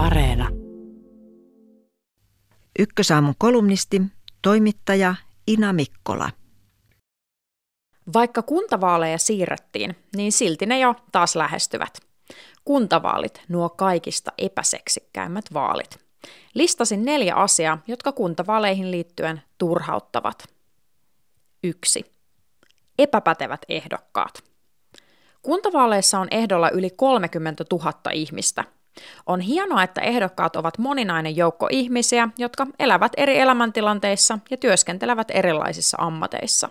Areena. Ykkösaamun kolumnisti, toimittaja Ina Mikkola. Vaikka kuntavaaleja siirrettiin, niin silti ne jo taas lähestyvät. Kuntavaalit, nuo kaikista epäseksikkäimmät vaalit. Listasin neljä asiaa, jotka kuntavaaleihin liittyen turhauttavat. 1. Epäpätevät ehdokkaat. Kuntavaaleissa on ehdolla yli 30 000 ihmistä. On hienoa, että ehdokkaat ovat moninainen joukko ihmisiä, jotka elävät eri elämäntilanteissa ja työskentelevät erilaisissa ammateissa.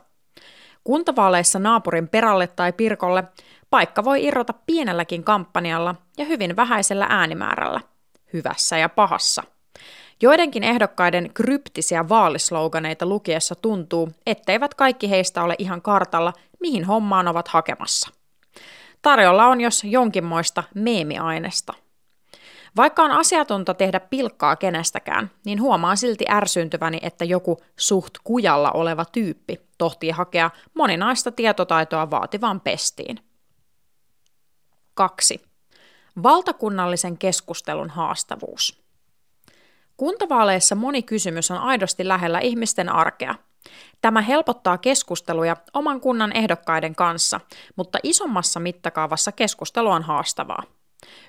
Kuntavaaleissa naapurin perälle tai pirkolle paikka voi irrota pienelläkin kampanjalla ja hyvin vähäisellä äänimäärällä, hyvässä ja pahassa. Joidenkin ehdokkaiden kryptisiä vaalisloganeita lukiessa tuntuu, etteivät kaikki heistä ole ihan kartalla, mihin hommaan ovat hakemassa. Tarjolla on jos jonkinmoista meemiainesta. Vaikka on asiatonta tehdä pilkkaa kenestäkään, niin huomaan silti ärsyntyväni, että joku suht kujalla oleva tyyppi tohtii hakea moninaista tietotaitoa vaativaan pestiin. 2. Valtakunnallisen keskustelun haastavuus. Kuntavaaleissa moni kysymys on aidosti lähellä ihmisten arkea – Tämä helpottaa keskusteluja oman kunnan ehdokkaiden kanssa, mutta isommassa mittakaavassa keskustelu on haastavaa.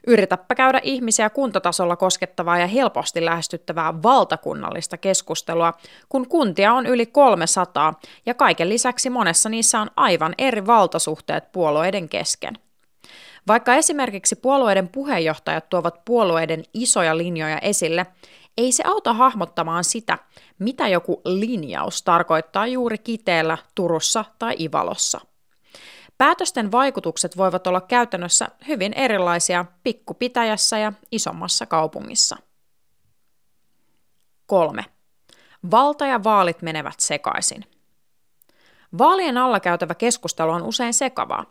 Yritäpä käydä ihmisiä kuntatasolla koskettavaa ja helposti lähestyttävää valtakunnallista keskustelua, kun kuntia on yli 300 ja kaiken lisäksi monessa niissä on aivan eri valtasuhteet puolueiden kesken. Vaikka esimerkiksi puolueiden puheenjohtajat tuovat puolueiden isoja linjoja esille, ei se auta hahmottamaan sitä, mitä joku linjaus tarkoittaa juuri Kiteellä, Turussa tai Ivalossa. Päätösten vaikutukset voivat olla käytännössä hyvin erilaisia pikkupitäjässä ja isommassa kaupungissa. 3. Valta ja vaalit menevät sekaisin. Vaalien alla käytävä keskustelu on usein sekavaa.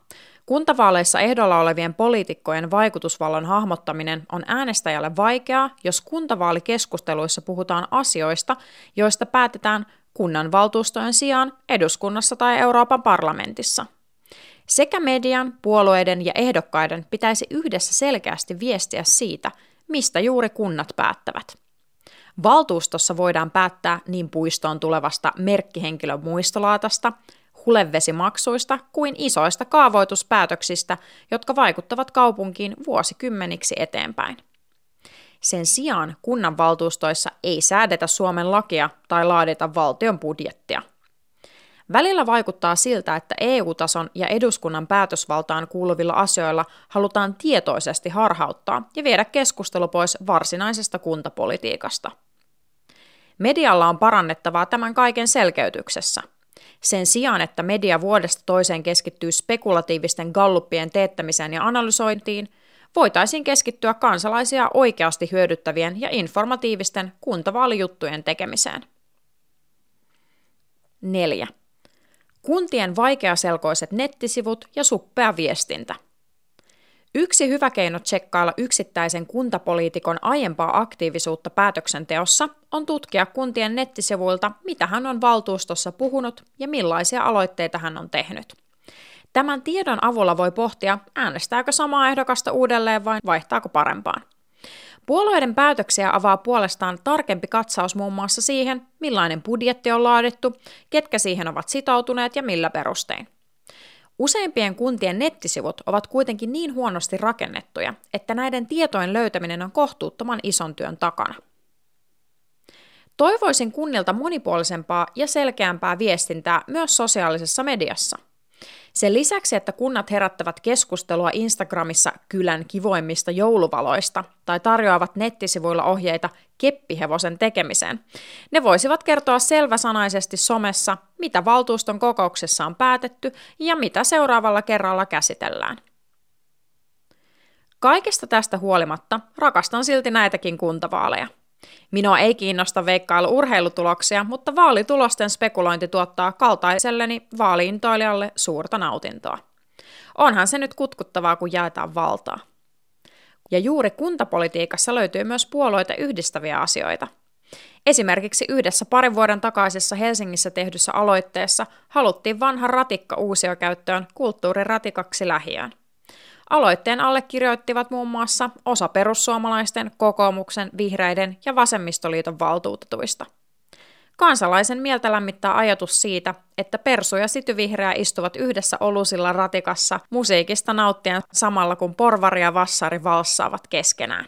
Kuntavaaleissa ehdolla olevien poliitikkojen vaikutusvallan hahmottaminen on äänestäjälle vaikeaa, jos kuntavaalikeskusteluissa puhutaan asioista, joista päätetään kunnanvaltuustojen sijaan eduskunnassa tai Euroopan parlamentissa. Sekä median, puolueiden ja ehdokkaiden pitäisi yhdessä selkeästi viestiä siitä, mistä juuri kunnat päättävät. Valtuustossa voidaan päättää niin puistoon tulevasta merkkihenkilön muistolaatasta, hulevesimaksuista kuin isoista kaavoituspäätöksistä, jotka vaikuttavat kaupunkiin vuosikymmeniksi eteenpäin. Sen sijaan kunnanvaltuustoissa ei säädetä Suomen lakia tai laadita valtion budjettia. Välillä vaikuttaa siltä, että EU-tason ja eduskunnan päätösvaltaan kuuluvilla asioilla halutaan tietoisesti harhauttaa ja viedä keskustelu pois varsinaisesta kuntapolitiikasta. Medialla on parannettavaa tämän kaiken selkeytyksessä – sen sijaan, että media vuodesta toiseen keskittyy spekulatiivisten galluppien teettämiseen ja analysointiin, voitaisiin keskittyä kansalaisia oikeasti hyödyttävien ja informatiivisten kuntavaalijuttujen tekemiseen. 4. Kuntien vaikeaselkoiset nettisivut ja suppea viestintä – Yksi hyvä keino tsekkailla yksittäisen kuntapoliitikon aiempaa aktiivisuutta päätöksenteossa on tutkia kuntien nettisivuilta, mitä hän on valtuustossa puhunut ja millaisia aloitteita hän on tehnyt. Tämän tiedon avulla voi pohtia, äänestääkö samaa ehdokasta uudelleen vai vaihtaako parempaan. Puolueiden päätöksiä avaa puolestaan tarkempi katsaus muun muassa siihen, millainen budjetti on laadittu, ketkä siihen ovat sitoutuneet ja millä perustein. Useimpien kuntien nettisivut ovat kuitenkin niin huonosti rakennettuja, että näiden tietojen löytäminen on kohtuuttoman ison työn takana. Toivoisin kunnilta monipuolisempaa ja selkeämpää viestintää myös sosiaalisessa mediassa – sen lisäksi, että kunnat herättävät keskustelua Instagramissa kylän kivoimmista jouluvaloista tai tarjoavat nettisivuilla ohjeita keppihevosen tekemiseen, ne voisivat kertoa selväsanaisesti somessa, mitä valtuuston kokouksessa on päätetty ja mitä seuraavalla kerralla käsitellään. Kaikesta tästä huolimatta rakastan silti näitäkin kuntavaaleja – Minua ei kiinnosta veikkailu urheilutuloksia, mutta vaalitulosten spekulointi tuottaa kaltaiselleni vaaliintoilijalle suurta nautintoa. Onhan se nyt kutkuttavaa, kun jaetaan valtaa. Ja juuri kuntapolitiikassa löytyy myös puolueita yhdistäviä asioita. Esimerkiksi yhdessä parin vuoden takaisessa Helsingissä tehdyssä aloitteessa haluttiin vanha ratikka uusio käyttöön kulttuuriratikaksi lähiöön. Aloitteen allekirjoittivat muun muassa osa perussuomalaisten, kokoomuksen, vihreiden ja vasemmistoliiton valtuutetuista. Kansalaisen mieltä lämmittää ajatus siitä, että Persu ja Sityvihreä istuvat yhdessä olusilla ratikassa musiikista nauttien samalla kun porvari ja vassari valssaavat keskenään.